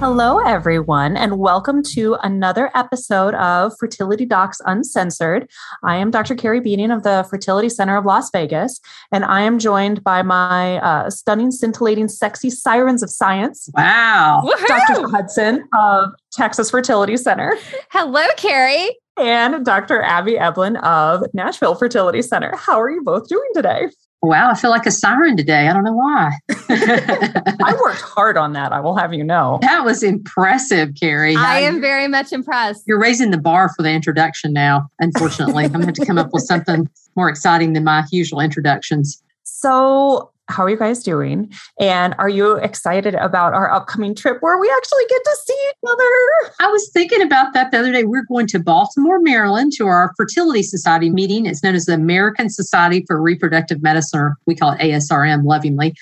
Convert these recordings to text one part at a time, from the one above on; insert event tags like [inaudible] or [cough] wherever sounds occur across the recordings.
Hello, everyone, and welcome to another episode of Fertility Docs Uncensored. I am Dr. Carrie Bedient of the Fertility Center of Las Vegas, and I am joined by my uh, stunning, scintillating, sexy sirens of science. Wow. Woo-hoo! Dr. Hudson of Texas Fertility Center. Hello, Carrie. And Dr. Abby Eblen of Nashville Fertility Center. How are you both doing today? Wow, I feel like a siren today. I don't know why. [laughs] I worked hard on that, I will have you know. That was impressive, Carrie. I am very much impressed. You're raising the bar for the introduction now, unfortunately. I'm going to have to come up with something more exciting than my usual introductions. So, how are you guys doing? And are you excited about our upcoming trip where we actually get to see each other? I was thinking about that the other day. We're going to Baltimore, Maryland to our Fertility Society meeting. It's known as the American Society for Reproductive Medicine, or we call it ASRM lovingly.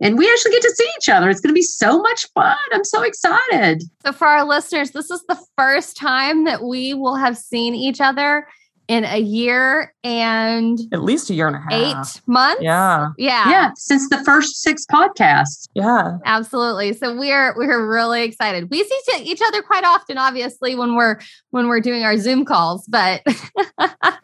And we actually get to see each other. It's going to be so much fun. I'm so excited. So, for our listeners, this is the first time that we will have seen each other in a year and at least a year and a half, eight months. Yeah, yeah, yeah. Since the first six podcasts. Yeah, absolutely. So we're we're really excited. We see each other quite often, obviously, when we're when we're doing our Zoom calls. But [laughs]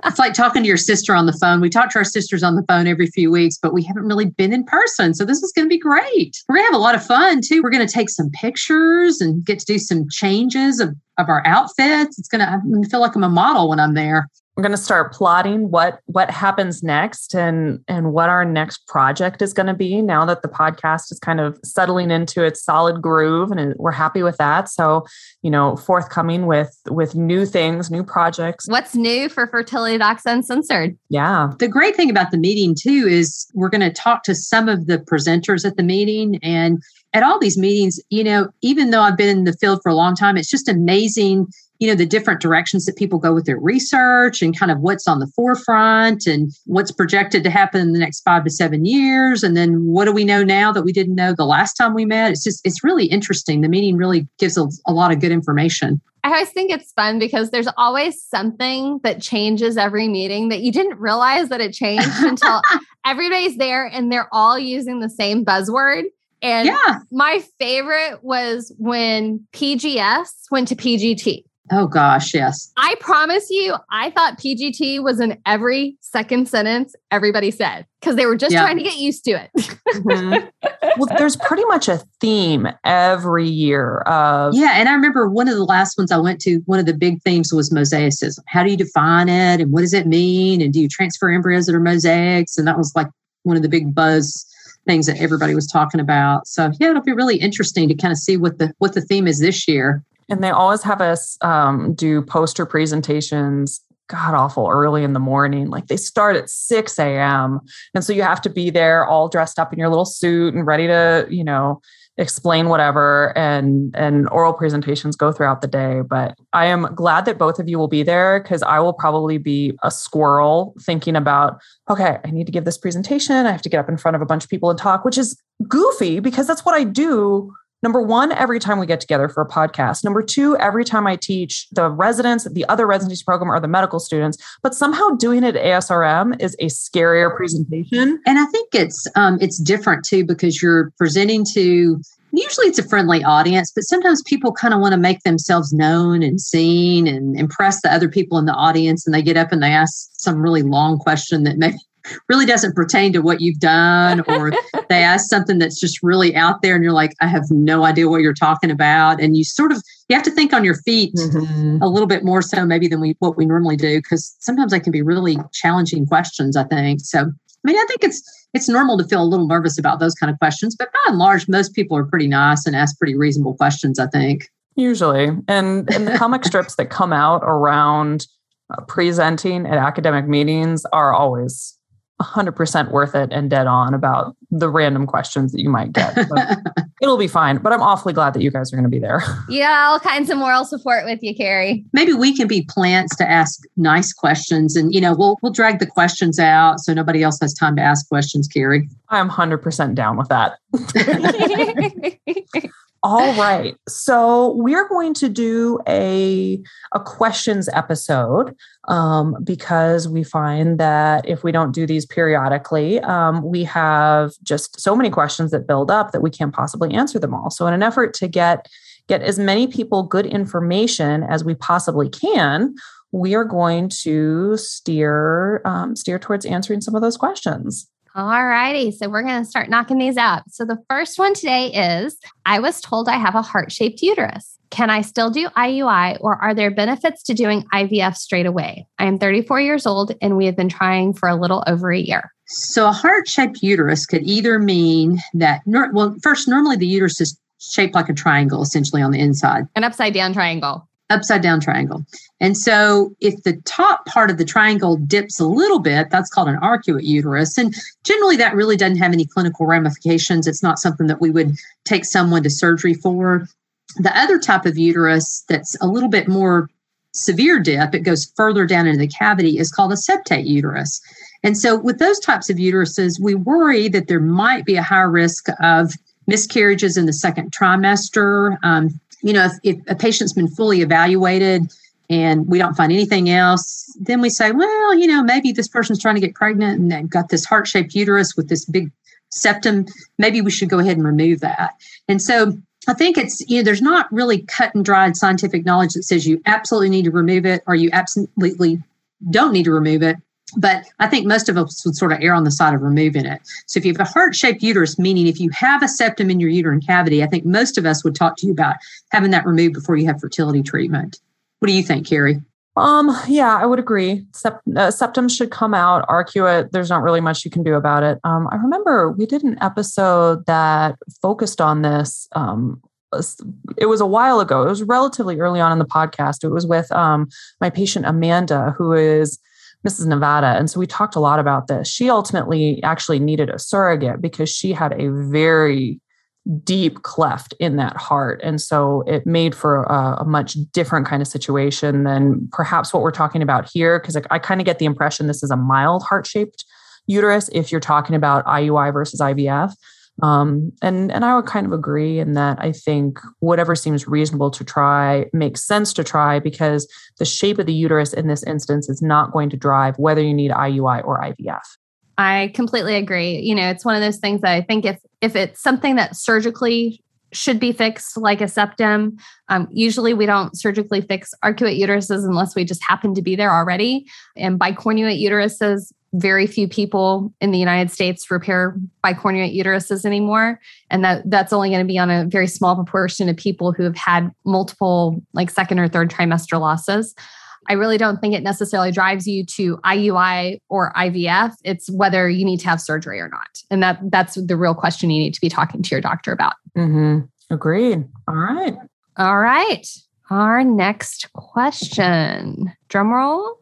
it's like talking to your sister on the phone. We talk to our sisters on the phone every few weeks, but we haven't really been in person. So this is going to be great. We're going to have a lot of fun too. We're going to take some pictures and get to do some changes of of our outfits. It's going to feel like I'm a model when I'm there. We're going to start plotting what what happens next and and what our next project is going to be now that the podcast is kind of settling into its solid groove and we're happy with that. So, you know, forthcoming with with new things, new projects. What's new for Fertility Docs Uncensored? Yeah. The great thing about the meeting too is we're going to talk to some of the presenters at the meeting and at all these meetings, you know, even though I've been in the field for a long time, it's just amazing, you know, the different directions that people go with their research and kind of what's on the forefront and what's projected to happen in the next five to seven years. And then what do we know now that we didn't know the last time we met? It's just, it's really interesting. The meeting really gives a, a lot of good information. I always think it's fun because there's always something that changes every meeting that you didn't realize that it changed [laughs] until everybody's there and they're all using the same buzzword. And yeah. my favorite was when PGS went to PGT. Oh gosh, yes. I promise you, I thought PGT was in every second sentence everybody said because they were just yeah. trying to get used to it. [laughs] mm-hmm. Well, there's pretty much a theme every year of Yeah, and I remember one of the last ones I went to, one of the big themes was mosaicism. How do you define it and what does it mean? And do you transfer embryos that are mosaics? And that was like one of the big buzz things that everybody was talking about. So yeah, it'll be really interesting to kind of see what the what the theme is this year. And they always have us um, do poster presentations. God awful early in the morning. Like they start at 6 a.m. And so you have to be there all dressed up in your little suit and ready to, you know, explain whatever and and oral presentations go throughout the day but i am glad that both of you will be there because i will probably be a squirrel thinking about okay i need to give this presentation. I have to get up in front of a bunch of people and talk which is goofy because that's what i do Number one, every time we get together for a podcast. Number two, every time I teach the residents, the other residency program, or the medical students. But somehow doing it at ASRM is a scarier presentation. And I think it's um, it's different too because you're presenting to usually it's a friendly audience, but sometimes people kind of want to make themselves known and seen and impress the other people in the audience. And they get up and they ask some really long question that maybe really doesn't pertain to what you've done or they [laughs] ask something that's just really out there and you're like i have no idea what you're talking about. And you sort of you have to think on your feet mm-hmm. a little bit more so maybe than we what we normally do because sometimes they can be really challenging questions i think. So i mean i think it's it's normal to feel a little nervous about those kind of questions but by and large most people are pretty nice and ask pretty reasonable questions i think. Usually. And and the comic [laughs] strips that come out around uh, presenting at academic meetings are always 100% worth it and dead on about the random questions that you might get. [laughs] it'll be fine. But I'm awfully glad that you guys are going to be there. [laughs] Yeah, all kinds of moral support with you, Carrie. Maybe we can be plants to ask nice questions, and you know, we'll we'll drag the questions out so nobody else has time to ask questions. Carrie, I'm 100% down with that. [laughs] All right. So we're going to do a, a questions episode um, because we find that if we don't do these periodically, um, we have just so many questions that build up that we can't possibly answer them all. So in an effort to get get as many people good information as we possibly can, we are going to steer um, steer towards answering some of those questions. All righty. So we're going to start knocking these out. So the first one today is I was told I have a heart shaped uterus. Can I still do IUI or are there benefits to doing IVF straight away? I am 34 years old and we have been trying for a little over a year. So a heart shaped uterus could either mean that, well, first, normally the uterus is shaped like a triangle essentially on the inside, an upside down triangle upside down triangle. And so if the top part of the triangle dips a little bit, that's called an arcuate uterus. And generally that really doesn't have any clinical ramifications. It's not something that we would take someone to surgery for. The other type of uterus that's a little bit more severe dip, it goes further down into the cavity, is called a septate uterus. And so with those types of uteruses, we worry that there might be a higher risk of miscarriages in the second trimester, um, you know, if, if a patient's been fully evaluated and we don't find anything else, then we say, well, you know, maybe this person's trying to get pregnant and they've got this heart shaped uterus with this big septum. Maybe we should go ahead and remove that. And so I think it's, you know, there's not really cut and dried scientific knowledge that says you absolutely need to remove it or you absolutely don't need to remove it. But I think most of us would sort of err on the side of removing it. So if you have a heart shaped uterus, meaning if you have a septum in your uterine cavity, I think most of us would talk to you about having that removed before you have fertility treatment. What do you think, Carrie? Um, yeah, I would agree. Sept- uh, septum should come out. Arcuate, there's not really much you can do about it. Um, I remember we did an episode that focused on this. Um, it was a while ago. It was relatively early on in the podcast. It was with um, my patient Amanda, who is Mrs. Nevada. And so we talked a lot about this. She ultimately actually needed a surrogate because she had a very deep cleft in that heart. And so it made for a, a much different kind of situation than perhaps what we're talking about here. Because I, I kind of get the impression this is a mild heart shaped uterus if you're talking about IUI versus IVF. Um, and and I would kind of agree in that I think whatever seems reasonable to try makes sense to try because the shape of the uterus in this instance is not going to drive whether you need IUI or IVF. I completely agree. You know, it's one of those things that I think if if it's something that surgically should be fixed like a septum. Um, usually, we don't surgically fix arcuate uteruses unless we just happen to be there already. And bicornuate uteruses, very few people in the United States repair bicornuate uteruses anymore. And that, that's only going to be on a very small proportion of people who have had multiple, like second or third trimester losses. I really don't think it necessarily drives you to IUI or IVF. It's whether you need to have surgery or not. And that that's the real question you need to be talking to your doctor about. Mm-hmm. Agreed. All right. All right. Our next question. Drum roll.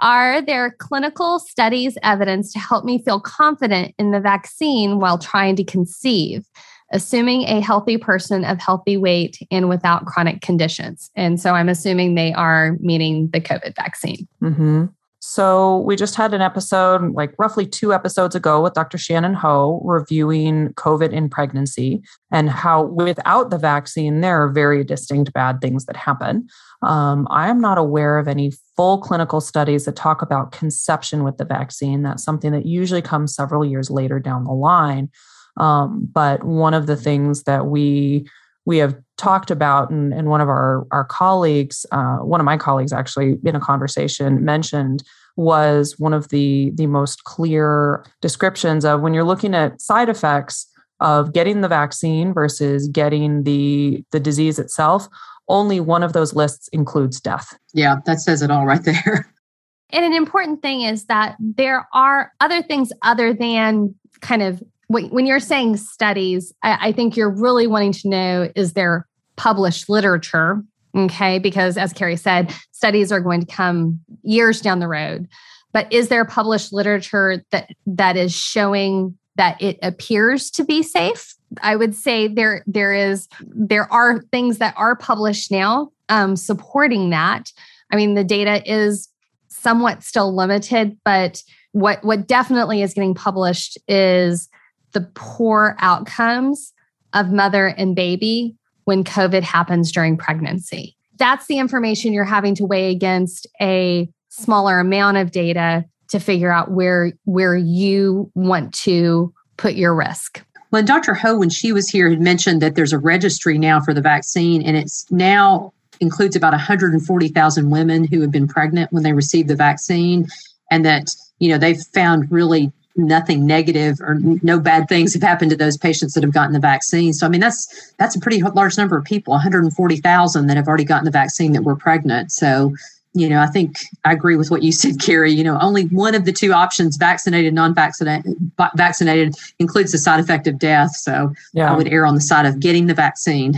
Are there clinical studies evidence to help me feel confident in the vaccine while trying to conceive, assuming a healthy person of healthy weight and without chronic conditions? And so I'm assuming they are meaning the COVID vaccine. Mm-hmm. So we just had an episode, like roughly two episodes ago, with Dr. Shannon Ho reviewing COVID in pregnancy and how without the vaccine, there are very distinct bad things that happen. Um, I am not aware of any full clinical studies that talk about conception with the vaccine. That's something that usually comes several years later down the line. Um, but one of the things that we we have talked about, and, and one of our, our colleagues, uh, one of my colleagues actually in a conversation mentioned was one of the, the most clear descriptions of when you're looking at side effects of getting the vaccine versus getting the, the disease itself, only one of those lists includes death. Yeah, that says it all right there. [laughs] And an important thing is that there are other things other than kind of when you're saying studies, I, think you're really wanting to know is there published literature? Okay, because as Carrie said, studies are going to come years down the road. But is there published literature that that is showing that it appears to be safe. I would say there there is there are things that are published now um, supporting that. I mean, the data is somewhat still limited, but what what definitely is getting published is the poor outcomes of mother and baby when COVID happens during pregnancy. That's the information you're having to weigh against a smaller amount of data to figure out where where you want to put your risk. When Dr. Ho, when she was here, had mentioned that there's a registry now for the vaccine, and it's now includes about 140,000 women who have been pregnant when they received the vaccine, and that you know they've found really nothing negative or no bad things have happened to those patients that have gotten the vaccine. So I mean that's that's a pretty large number of people, 140,000 that have already gotten the vaccine that were pregnant. So you know, I think I agree with what you said, Carrie. You know, only one of the two options, vaccinated, non-vaccinated, vaccinated, includes the side effect of death. So yeah. I would err on the side of getting the vaccine.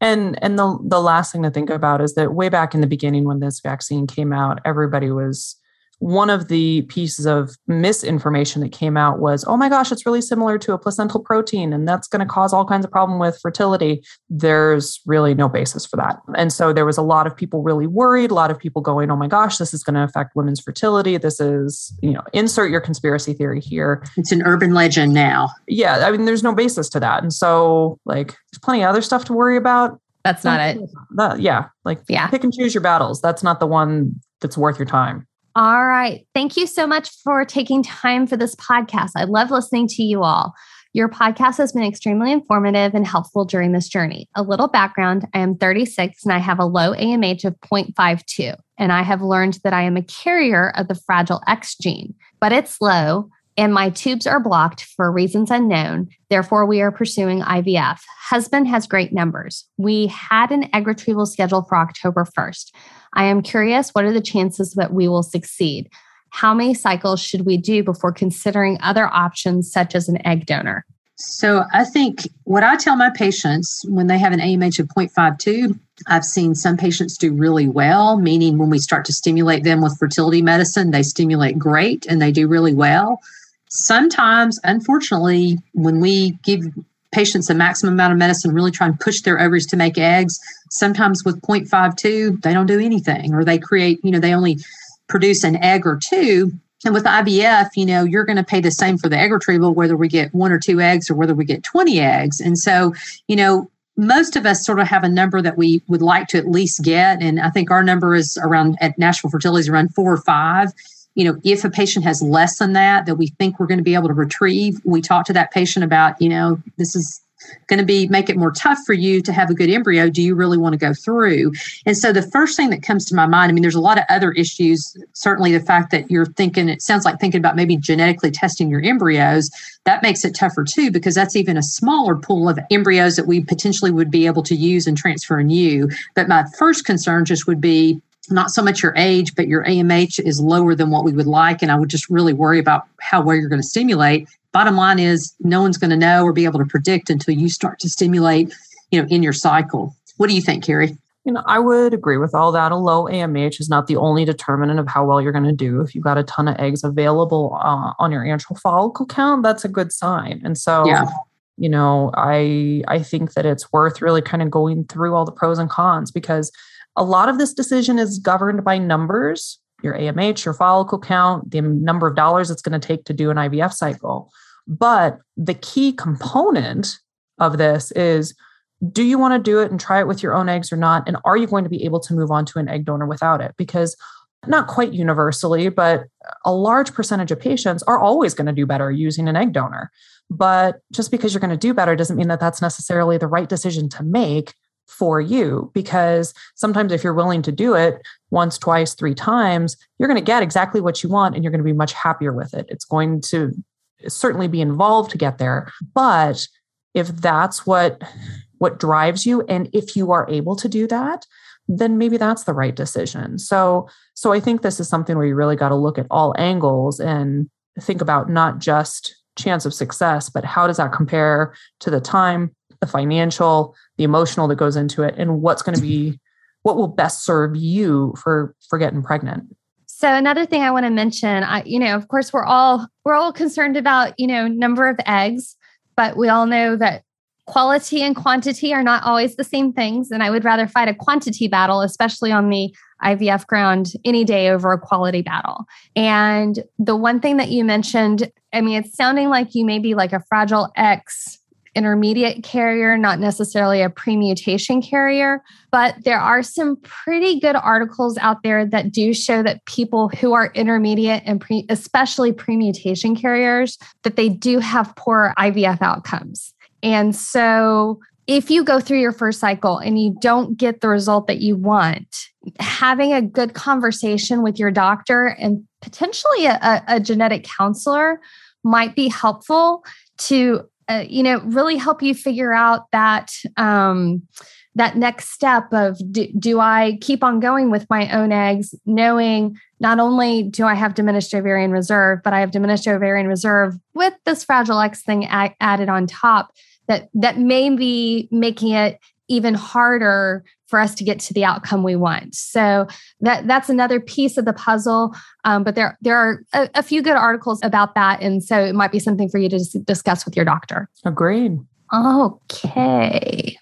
And and the the last thing to think about is that way back in the beginning when this vaccine came out, everybody was one of the pieces of misinformation that came out was, oh my gosh, it's really similar to a placental protein, and that's going to cause all kinds of problem with fertility. There's really no basis for that. And so there was a lot of people really worried, a lot of people going, oh my gosh, this is going to affect women's fertility. This is, you know, insert your conspiracy theory here. It's an urban legend now. Yeah. I mean, there's no basis to that. And so, like, there's plenty of other stuff to worry about. That's not it. That, yeah. Like, yeah. pick and choose your battles. That's not the one that's worth your time. All right. Thank you so much for taking time for this podcast. I love listening to you all. Your podcast has been extremely informative and helpful during this journey. A little background I am 36 and I have a low AMH of 0.52. And I have learned that I am a carrier of the Fragile X gene, but it's low and my tubes are blocked for reasons unknown. Therefore, we are pursuing IVF. Husband has great numbers. We had an egg retrieval scheduled for October 1st. I am curious what are the chances that we will succeed? How many cycles should we do before considering other options such as an egg donor? So, I think what I tell my patients when they have an AMH of 0.52, I've seen some patients do really well, meaning when we start to stimulate them with fertility medicine, they stimulate great and they do really well. Sometimes, unfortunately, when we give patients a maximum amount of medicine, really try and push their ovaries to make eggs. Sometimes with 0.52, they don't do anything, or they create, you know, they only produce an egg or two. And with IVF, you know, you're going to pay the same for the egg retrieval, whether we get one or two eggs or whether we get 20 eggs. And so, you know, most of us sort of have a number that we would like to at least get. And I think our number is around at Nashville Fertility is around four or five you know, if a patient has less than that, that we think we're going to be able to retrieve, we talk to that patient about, you know, this is going to be make it more tough for you to have a good embryo. Do you really want to go through? And so the first thing that comes to my mind i mean there's a lot of other issues. Certainly the fact that you're thinking it sounds like thinking about maybe genetically testing your embryos that makes it tougher too because that's even a smaller pool of embryos that we potentially would be able to use and transfer in you. But my first concern just would be not so much your age, but your AMH is lower than what we would like. And I would just really worry about how well you're going to stimulate. Bottom line is no one's going to know or be able to predict until you start to stimulate, you know, in your cycle. What do you think, Carrie? You know, I would agree with all that. A low AMH is not the only determinant of how well you're going to do. If you've got a ton of eggs available uh, on your antral follicle count, that's a good sign. And so, yeah. you know, I I think that it's worth really kind of going through all the pros and cons because a lot of this decision is governed by numbers your AMH, your follicle count, the number of dollars it's going to take to do an IVF cycle. But the key component of this is do you want to do it and try it with your own eggs or not? And are you going to be able to move on to an egg donor without it? Because not quite universally, but a large percentage of patients are always going to do better using an egg donor. But just because you're going to do better doesn't mean that that's necessarily the right decision to make for you because sometimes if you're willing to do it once twice three times you're going to get exactly what you want and you're going to be much happier with it. It's going to certainly be involved to get there but if that's what what drives you and if you are able to do that then maybe that's the right decision. So so i think this is something where you really got to look at all angles and think about not just chance of success but how does that compare to the time the financial, the emotional that goes into it, and what's going to be what will best serve you for for getting pregnant. So another thing I want to mention, I, you know, of course, we're all we're all concerned about you know number of eggs, but we all know that quality and quantity are not always the same things. And I would rather fight a quantity battle, especially on the IVF ground, any day over a quality battle. And the one thing that you mentioned, I mean, it's sounding like you may be like a fragile X intermediate carrier, not necessarily a premutation carrier. But there are some pretty good articles out there that do show that people who are intermediate and pre, especially premutation carriers, that they do have poor IVF outcomes. And so if you go through your first cycle and you don't get the result that you want, having a good conversation with your doctor and potentially a, a genetic counselor might be helpful to uh, you know really help you figure out that um, that next step of do, do, I keep on going with my own eggs, knowing not only do I have diminished ovarian reserve, but I have diminished ovarian reserve with this fragile X thing added on top that that may be making it even harder for us to get to the outcome we want. So that that's another piece of the puzzle. Um, but there there are a, a, few good articles about that, and so it might be something for you to discuss with your doctor. Agreed. Okay,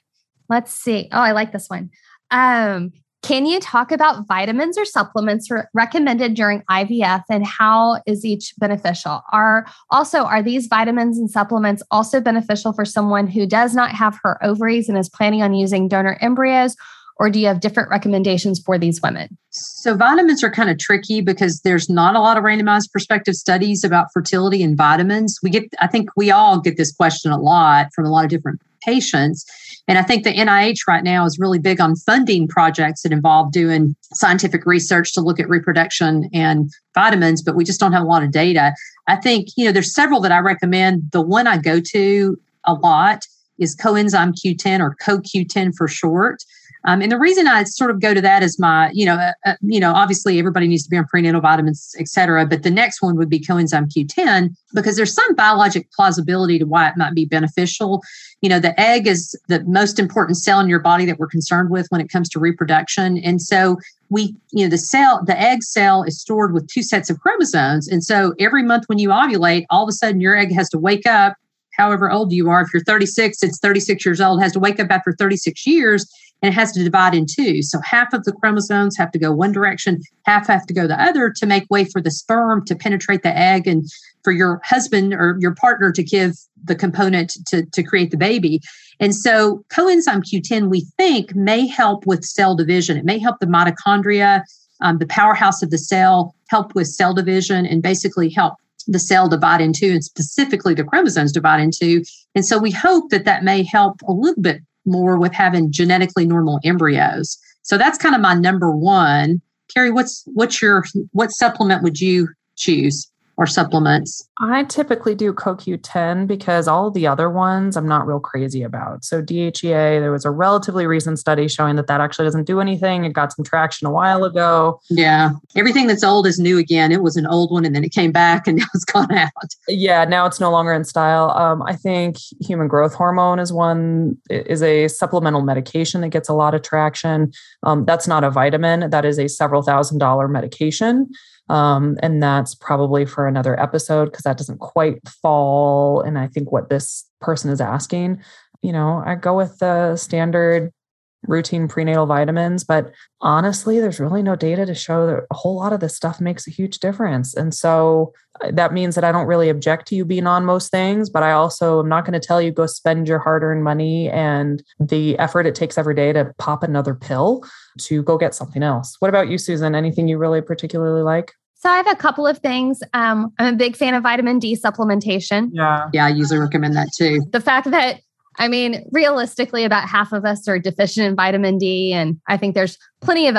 let's see. Oh, I like this one. Um, can you talk about vitamins or supplements re- recommended during IVF and how is each beneficial? Are also are these vitamins and supplements also beneficial for someone who does not have her ovaries and is planning on using donor embryos or do you have different recommendations for these women? So, vitamins are kind of tricky because there's not a lot of randomized prospective studies about fertility and vitamins. We get, I think we all get this question a lot from a lot of different patients. And I think the NIH right now is really big on funding projects that involve doing scientific research to look at reproduction and vitamins, but we just don't have a lot of data. I think, you know, there's several that I recommend. The one I go to a lot is coenzyme Q10 or CoQ10 for short. Um, and the reason I sort of go to that is my, you know, uh, uh, you know, obviously everybody needs to be on prenatal vitamins, et cetera. But the next one would be coenzyme Q10 because there's some biologic plausibility to why it might be beneficial. You know, the egg is the most important cell in your body that we're concerned with when it comes to reproduction. And so we, you know, the cell, the egg cell is stored with two sets of chromosomes. And so every month when you ovulate, all of a sudden your egg has to wake up however old you are. If you're 36, it's 36 years old, has to wake up after 36 years and it has to divide in two. So half of the chromosomes have to go one direction, half have to go the other to make way for the sperm to penetrate the egg and for your husband or your partner to give the component to, to create the baby. And so coenzyme Q10, we think, may help with cell division. It may help the mitochondria, um, the powerhouse of the cell, help with cell division and basically help the cell divide in two and specifically the chromosomes divide in two. And so we hope that that may help a little bit more with having genetically normal embryos. So that's kind of my number one. Carrie, what's what's your what supplement would you choose? Or supplements? I typically do CoQ10 because all the other ones I'm not real crazy about. So DHEA, there was a relatively recent study showing that that actually doesn't do anything. It got some traction a while ago. Yeah, everything that's old is new again. It was an old one and then it came back and [laughs] now it's gone out. Yeah, now it's no longer in style. Um, I think human growth hormone is one is a supplemental medication that gets a lot of traction. Um, that's not a vitamin. That is a several thousand dollar medication. Um, and that's probably for another episode because that doesn't quite fall. And I think what this person is asking, you know, I go with the standard routine prenatal vitamins. But honestly, there's really no data to show that a whole lot of this stuff makes a huge difference. And so uh, that means that I don't really object to you being on most things, but I also am not going to tell you go spend your hard earned money and the effort it takes every day to pop another pill to go get something else. What about you, Susan? Anything you really particularly like? So I have a couple of things. Um, I'm a big fan of vitamin D supplementation. Yeah. Yeah, I usually recommend that too. The fact that I mean, realistically, about half of us are deficient in vitamin D, and I think there's plenty of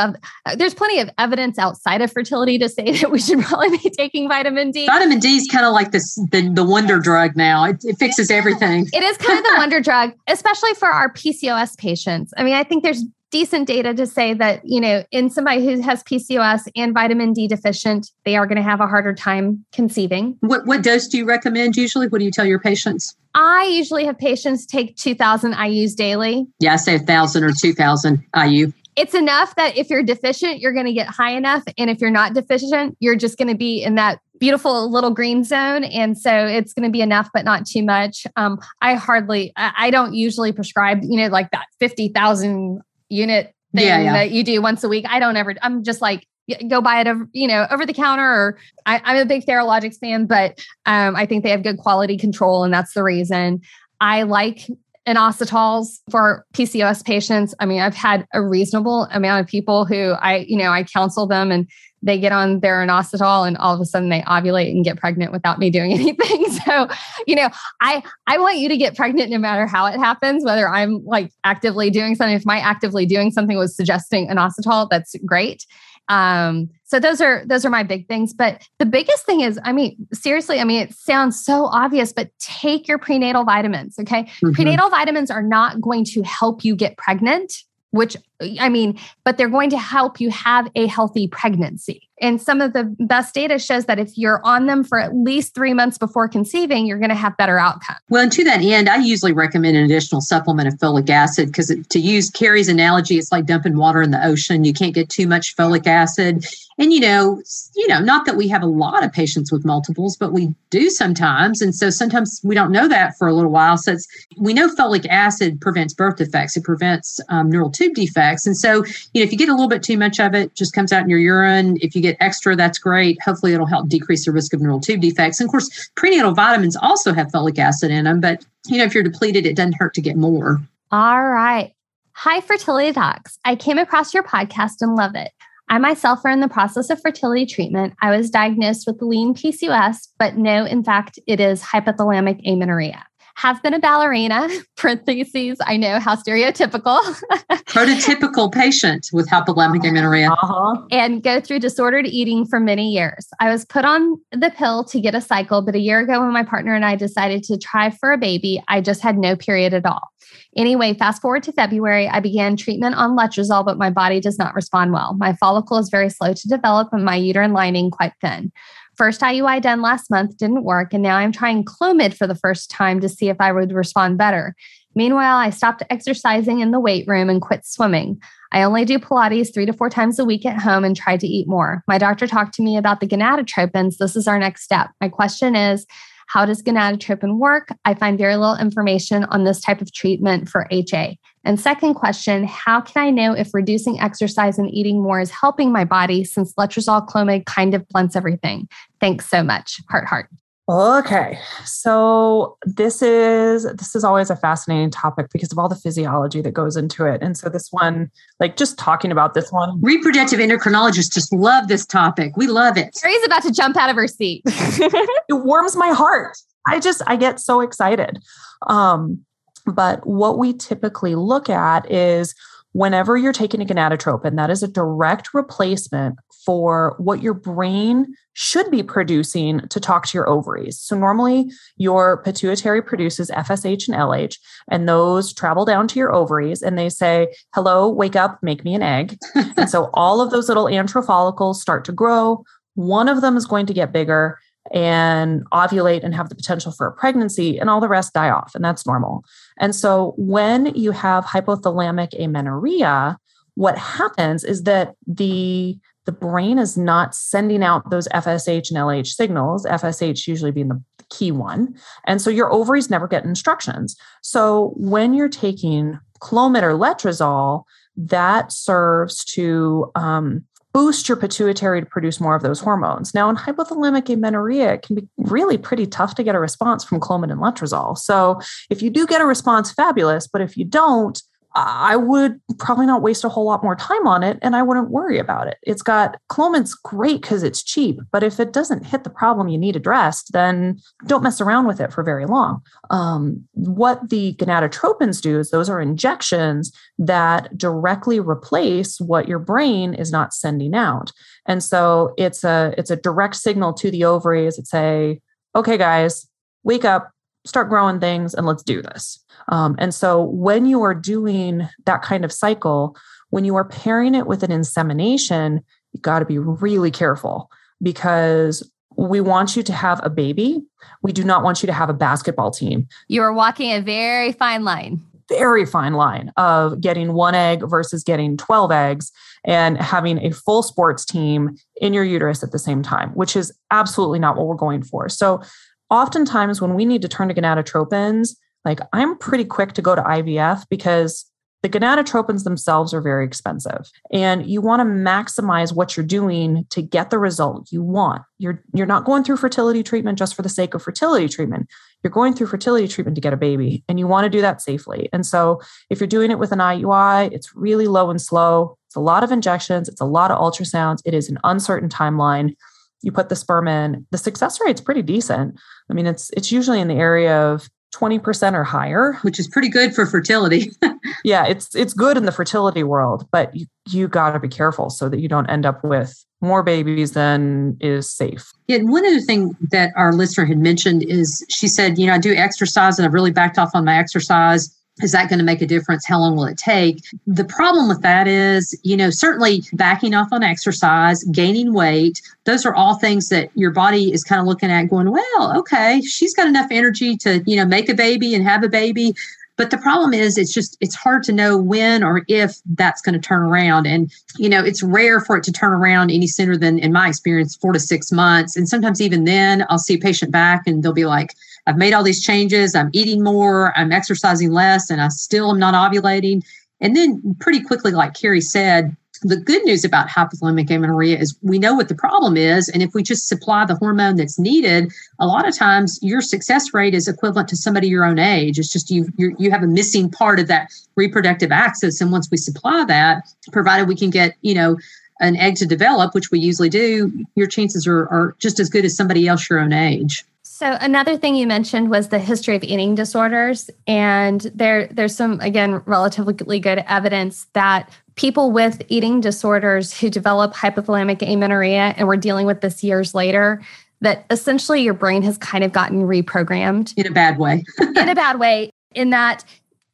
there's plenty of evidence outside of fertility to say [laughs] that we should probably be taking vitamin D. Vitamin D is kind of like this the, the wonder drug now. It, it fixes everything. It is kind of the [laughs] wonder drug, especially for our PCOS patients. I mean, I think there's decent data to say that, you know, in somebody who has PCOS and vitamin D deficient, they are going to have a harder time conceiving. What, what dose do you recommend usually? What do you tell your patients? I usually have patients take 2000 IUs daily. Yeah, I say 1000 or 2000 IU. it's enough that if you're deficient, you're going to get high enough. And if you're not deficient, you're just going to be in that beautiful little green zone. And so it's going to be enough, but not too much. Um, I hardly, I don't usually prescribe, you know, like that 50,000 unit thing yeah, yeah. that you do once a week. I don't ever, I'm just like, go buy it over, you know, over the counter or I, am a big Theralogix fan, but um, I think they have good quality control and that's the reason. I like inositols for PCOS patients. I mean, I've had a reasonable amount of people who I, you know, I counsel them and they get on their inositol and all of a sudden they ovulate and get pregnant without me doing [laughs] anything. So, you know, I I want you to get pregnant no matter how it happens, whether I'm like actively doing something. If my actively doing something was suggesting inositol, that's great. Um, so those are those are my big things. But the biggest thing is, I mean, seriously, I mean, it sounds so obvious, but take your prenatal vitamins. Okay. Mm-hmm. Prenatal vitamins are not going to help you get pregnant which I mean, but they're going to help you have a healthy pregnancy. And some of the best data shows that if you're on them for at least three months before conceiving, you're going to have better outcomes. Well, and to that end, I usually recommend an additional supplement of folic acid because to use Carrie's analogy, it's like dumping water in the ocean. You can't get too much folic acid and you know you know not that we have a lot of patients with multiples but we do sometimes and so sometimes we don't know that for a little while so we know folic acid prevents birth defects it prevents um, neural tube defects and so you know if you get a little bit too much of it just comes out in your urine if you get extra that's great hopefully it'll help decrease the risk of neural tube defects and of course prenatal vitamins also have folic acid in them but you know if you're depleted it doesn't hurt to get more all right Hi, Fertility Docs. I came across your podcast and love it. I myself are in the process of fertility treatment. I was diagnosed with lean PCOS, but no, in fact, it is hypothalamic amenorrhea. Have been a ballerina, [laughs] parentheses, I know how stereotypical. [laughs] Prototypical patient with hypothalamic amenorrhea. Uh-huh. And go through disordered eating for many years. I was put on the pill to get a cycle, but a year ago, when my partner and I decided to try for a baby, I just had no period at all. Anyway, fast forward to February, I began treatment on letrozole, but my body does not respond well. My follicle is very slow to develop and my uterine lining quite thin. First IUI done last month didn't work, and now I'm trying Clomid for the first time to see if I would respond better. Meanwhile, I stopped exercising in the weight room and quit swimming. I only do Pilates three to four times a week at home and try to eat more. My doctor talked to me about the gonadotropins. This is our next step. My question is how does gonadotropin work? I find very little information on this type of treatment for HA. And second question, how can I know if reducing exercise and eating more is helping my body since letrozole clomid kind of blunts everything? Thanks so much. Heart heart. Okay. So this is this is always a fascinating topic because of all the physiology that goes into it. And so this one, like just talking about this one. Reproductive endocrinologists just love this topic. We love it. Carrie's about to jump out of her seat. [laughs] it warms my heart. I just I get so excited. Um, but what we typically look at is whenever you're taking a gonadotropin, that is a direct replacement for what your brain should be producing to talk to your ovaries. So, normally your pituitary produces FSH and LH, and those travel down to your ovaries and they say, Hello, wake up, make me an egg. [laughs] and so, all of those little antral follicles start to grow. One of them is going to get bigger and ovulate and have the potential for a pregnancy, and all the rest die off. And that's normal. And so, when you have hypothalamic amenorrhea, what happens is that the the brain is not sending out those FSH and LH signals, FSH usually being the key one. And so your ovaries never get instructions. So when you're taking Clomid or letrozole, that serves to um, boost your pituitary to produce more of those hormones. Now, in hypothalamic amenorrhea, it can be really pretty tough to get a response from Clomid and letrozole. So if you do get a response, fabulous. But if you don't, I would probably not waste a whole lot more time on it and I wouldn't worry about it. It's got Clomid's great because it's cheap, but if it doesn't hit the problem you need addressed, then don't mess around with it for very long. Um, what the gonadotropins do is those are injections that directly replace what your brain is not sending out. And so it's a it's a direct signal to the ovaries that say, okay, guys, wake up, start growing things, and let's do this. Um, and so when you are doing that kind of cycle, when you are pairing it with an insemination, you got to be really careful because we want you to have a baby. We do not want you to have a basketball team. You are walking a very fine line very fine line of getting one egg versus getting 12 eggs and having a full sports team in your uterus at the same time, which is absolutely not what we're going for. So, oftentimes when we need to turn to gonadotropins, like I'm pretty quick to go to IVF because the gonadotropins themselves are very expensive. And you want to maximize what you're doing to get the result you want. You're you're not going through fertility treatment just for the sake of fertility treatment. You're going through fertility treatment to get a baby and you want to do that safely. And so if you're doing it with an IUI it's really low and slow. It's a lot of injections. It's a lot of ultrasounds. It is an uncertain timeline you put the sperm in the success rate's pretty decent. I mean it's it's usually in the area of 20% or higher. Which is pretty good for fertility. [laughs] Yeah it's it's good in the fertility world but you you got to be careful so that you don't end up with more babies than is safe. Yeah and one other thing that our listener had mentioned is she said you know i do exercise and i've really backed off on my exercise is that going to make a difference? How long will it take? The problem with that is, you know, certainly backing off on exercise, gaining weight, those are all things that your body is kind of looking at going, well, okay, she's got enough energy to, you know, make a baby and have a baby. But the problem is, it's just, it's hard to know when or if that's going to turn around. And, you know, it's rare for it to turn around any sooner than, in my experience, four to six months. And sometimes even then, I'll see a patient back and they'll be like, I've made all these changes. I'm eating more. I'm exercising less, and I still am not ovulating. And then, pretty quickly, like Carrie said, the good news about hypothalamic amenorrhea is we know what the problem is. And if we just supply the hormone that's needed, a lot of times your success rate is equivalent to somebody your own age. It's just you you you have a missing part of that reproductive axis. And once we supply that, provided we can get, you know, an egg to develop, which we usually do, your chances are, are just as good as somebody else your own age. So another thing you mentioned was the history of eating disorders, and there there's some again relatively good evidence that people with eating disorders who develop hypothalamic amenorrhea, and we're dealing with this years later, that essentially your brain has kind of gotten reprogrammed in a bad way. [laughs] in a bad way, in that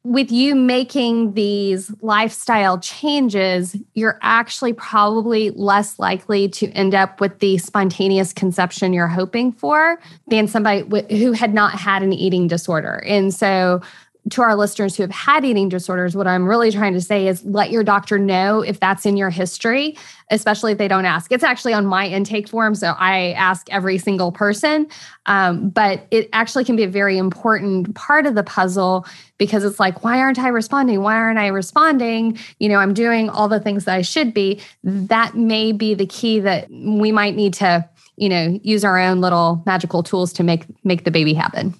with you making these lifestyle changes, you're actually probably less likely to end up with the spontaneous conception you're hoping for than somebody who had not had an eating disorder. And so, to our listeners who have had eating disorders, what I'm really trying to say is let your doctor know if that's in your history, especially if they don't ask. It's actually on my intake form, so I ask every single person. Um, but it actually can be a very important part of the puzzle because it's like, why aren't I responding? Why aren't I responding? You know, I'm doing all the things that I should be. That may be the key that we might need to, you know, use our own little magical tools to make make the baby happen.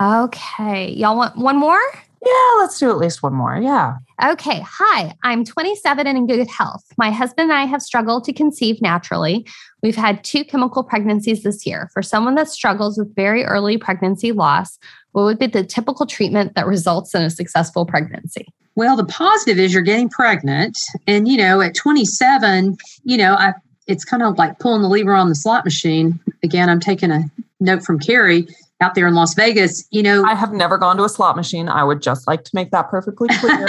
Okay. Y'all want one more? Yeah, let's do at least one more. Yeah. Okay. Hi, I'm 27 and in good health. My husband and I have struggled to conceive naturally. We've had two chemical pregnancies this year. For someone that struggles with very early pregnancy loss, what would be the typical treatment that results in a successful pregnancy? Well, the positive is you're getting pregnant. And, you know, at 27, you know, I, it's kind of like pulling the lever on the slot machine. Again, I'm taking a note from Carrie out there in Las Vegas, you know. I have never gone to a slot machine. I would just like to make that perfectly clear. [laughs]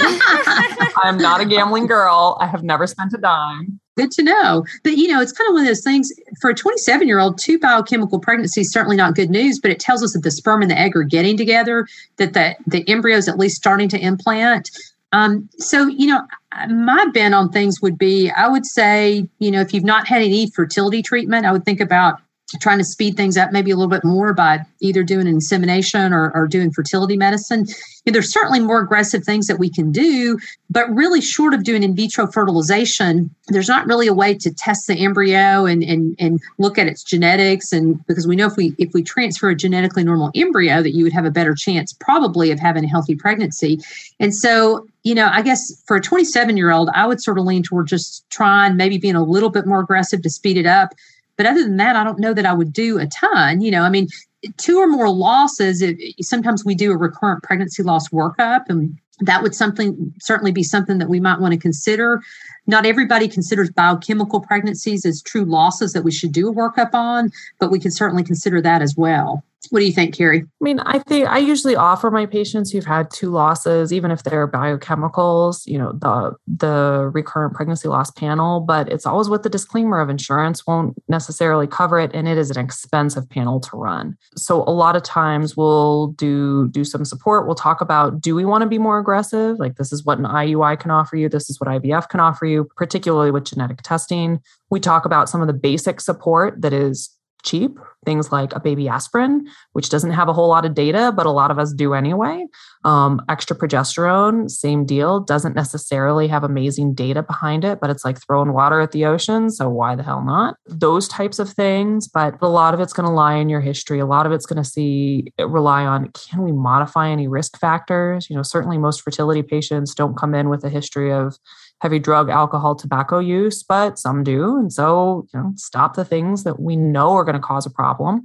I'm not a gambling girl. I have never spent a dime. Good to know. But, you know, it's kind of one of those things for a 27 year old, two biochemical pregnancies, certainly not good news, but it tells us that the sperm and the egg are getting together, that the, the embryo is at least starting to implant. Um, so, you know, my bent on things would be I would say, you know, if you've not had any fertility treatment, I would think about trying to speed things up maybe a little bit more by either doing insemination or, or doing fertility medicine. There's certainly more aggressive things that we can do, but really short of doing in vitro fertilization, there's not really a way to test the embryo and, and, and look at its genetics. And because we know if we if we transfer a genetically normal embryo, that you would have a better chance probably of having a healthy pregnancy. And so you know, I guess for a 27 year old, I would sort of lean toward just trying, maybe being a little bit more aggressive to speed it up. But other than that, I don't know that I would do a ton. You know, I mean, two or more losses. It, sometimes we do a recurrent pregnancy loss workup, and that would something certainly be something that we might want to consider. Not everybody considers biochemical pregnancies as true losses that we should do a workup on, but we can certainly consider that as well. What do you think, Carrie? I mean, I think I usually offer my patients who've had two losses, even if they're biochemicals, you know, the the recurrent pregnancy loss panel, but it's always with the disclaimer of insurance won't necessarily cover it and it is an expensive panel to run. So a lot of times we'll do do some support. We'll talk about do we want to be more aggressive. Like, this is what an IUI can offer you, this is what IVF can offer you, particularly with genetic testing. We talk about some of the basic support that is cheap, things like a baby aspirin, which doesn't have a whole lot of data, but a lot of us do anyway. Um, extra progesterone, same deal, doesn't necessarily have amazing data behind it, but it's like throwing water at the ocean. So why the hell not? Those types of things, but a lot of it's going to lie in your history. A lot of it's going to see rely on can we modify any risk factors? You know, certainly most fertility patients don't come in with a history of heavy drug, alcohol, tobacco use, but some do. And so, you know, stop the things that we know are going to cause a problem.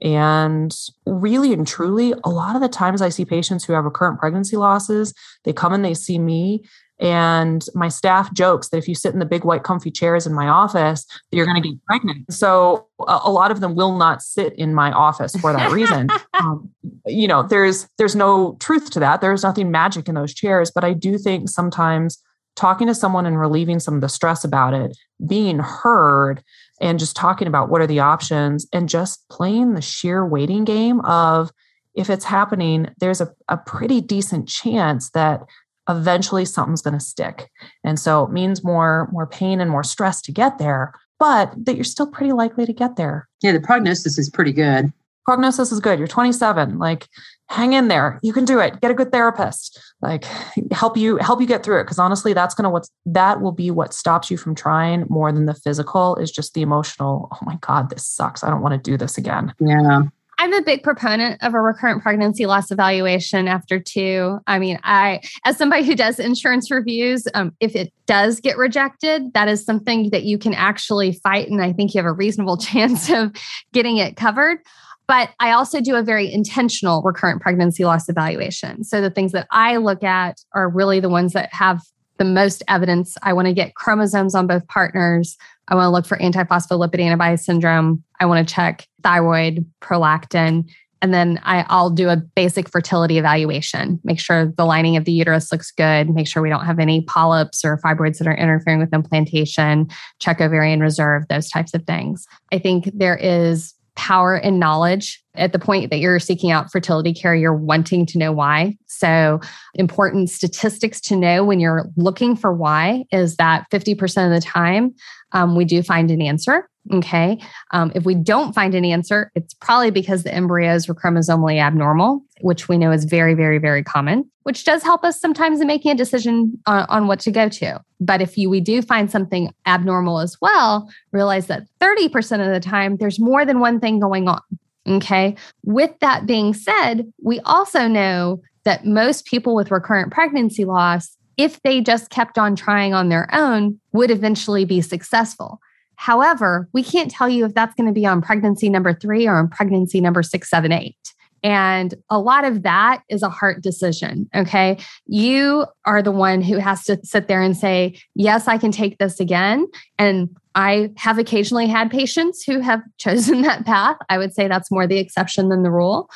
And really and truly, a lot of the times I see patients who have recurrent pregnancy losses, they come and they see me. And my staff jokes that if you sit in the big white comfy chairs in my office, that you're going to get pregnant. So a, lot of them will not sit in my office for that reason. [laughs] um, you know, there's there's no truth to that. There's nothing magic in those chairs, but I do think sometimes talking to someone and relieving some of the stress about it, being heard, and just talking about what are the options and just playing the sheer waiting game of if it's happening, there's a, a pretty decent chance that eventually something's going to stick. And so it means more more pain and more stress to get there, but that you're still pretty likely to get there. Yeah, the prognosis is pretty good. Prognosis is good. You're 27. Like hang in there you can do it get a good therapist like help you help you get through it because honestly that's going to what that will be what stops you from trying more than the physical is just the emotional oh my god this sucks i don't want to do this again yeah I'm a big proponent of a recurrent pregnancy loss evaluation after two. I mean, I, as somebody who does insurance reviews, um, if it does get rejected, that is something that you can actually fight. And I think you have a reasonable [laughs] chance of getting it covered. But I also do a very intentional recurrent pregnancy loss evaluation. So the things that I look at are really the ones that have the most evidence. I want to get chromosomes on both partners. I want to look for antiphospholipid antibody syndrome. I want to check thyroid, prolactin. And then I, will do a basic fertility evaluation, make sure the lining of the uterus looks good, make sure we don't have any polyps or fibroids that are interfering with implantation, check ovarian reserve, those types of things. I think there is power and knowledge at the point that you're seeking out fertility care you're wanting to know why so important statistics to know when you're looking for why is that 50% of the time um, we do find an answer Okay. Um, if we don't find an answer, it's probably because the embryos were chromosomally abnormal, which we know is very, very, very common, which does help us sometimes in making a decision on, on what to go to. But if you, we do find something abnormal as well, realize that 30% of the time there's more than one thing going on. Okay. With that being said, we also know that most people with recurrent pregnancy loss, if they just kept on trying on their own, would eventually be successful. However, we can't tell you if that's going to be on pregnancy number three or on pregnancy number six, seven, eight. And a lot of that is a heart decision. Okay. You are the one who has to sit there and say, Yes, I can take this again. And I have occasionally had patients who have [laughs] chosen that path. I would say that's more the exception than the rule.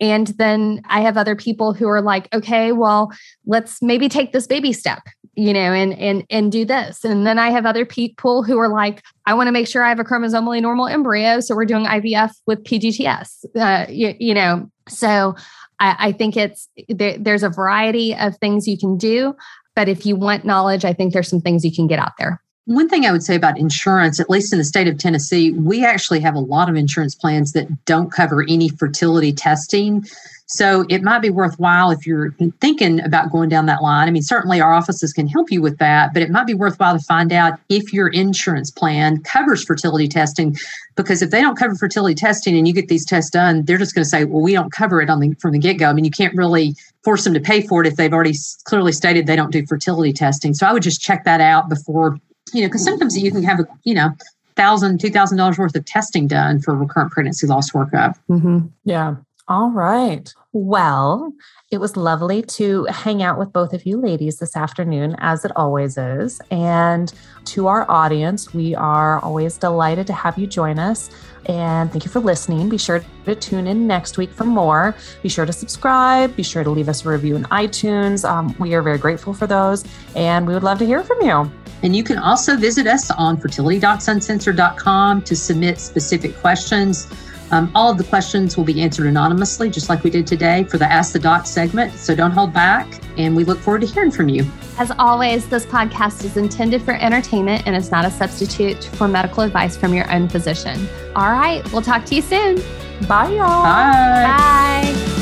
And then I have other people who are like, okay, well, let's maybe take this baby step you know and and and do this and then i have other people who are like i want to make sure i have a chromosomally normal embryo so we're doing ivf with pgts uh, you, you, know so i, I think it's there, there's a variety of things you can do but if you want knowledge i think there's some things you can get out there one thing I would say about insurance, at least in the state of Tennessee, we actually have a lot of insurance plans that don't cover any fertility testing. So it might be worthwhile if you're thinking about going down that line. I mean, certainly our offices can help you with that, but it might be worthwhile to find out if your insurance plan covers fertility testing. Because if they don't cover fertility testing and you get these tests done, they're just going to say, "Well, we don't cover it on the from the get go." I mean, you can't really force them to pay for it if they've already clearly stated they don't do fertility testing. So I would just check that out before, you know, because sometimes you can have a, you know, thousand, two thousand dollars worth of testing done for recurrent pregnancy loss workup. Mm-hmm. Yeah, all right. Well, it was lovely to hang out with both of you ladies this afternoon, as it always is. And to our audience, we are always delighted to have you join us. And thank you for listening. Be sure to tune in next week for more. Be sure to subscribe. Be sure to leave us a review in iTunes. Um, we are very grateful for those. And we would love to hear from you. And you can also visit us on fertilitydocs to submit specific questions Um, all of the questions will be answered anonymously, just like we did today for the Ask the Doc segment. So don't hold back, and we look forward to hearing from you. As always, this podcast is intended for entertainment and is not a substitute for medical advice from your own physician. All right, we'll talk to you soon. Bye, y'all. Bye. Bye.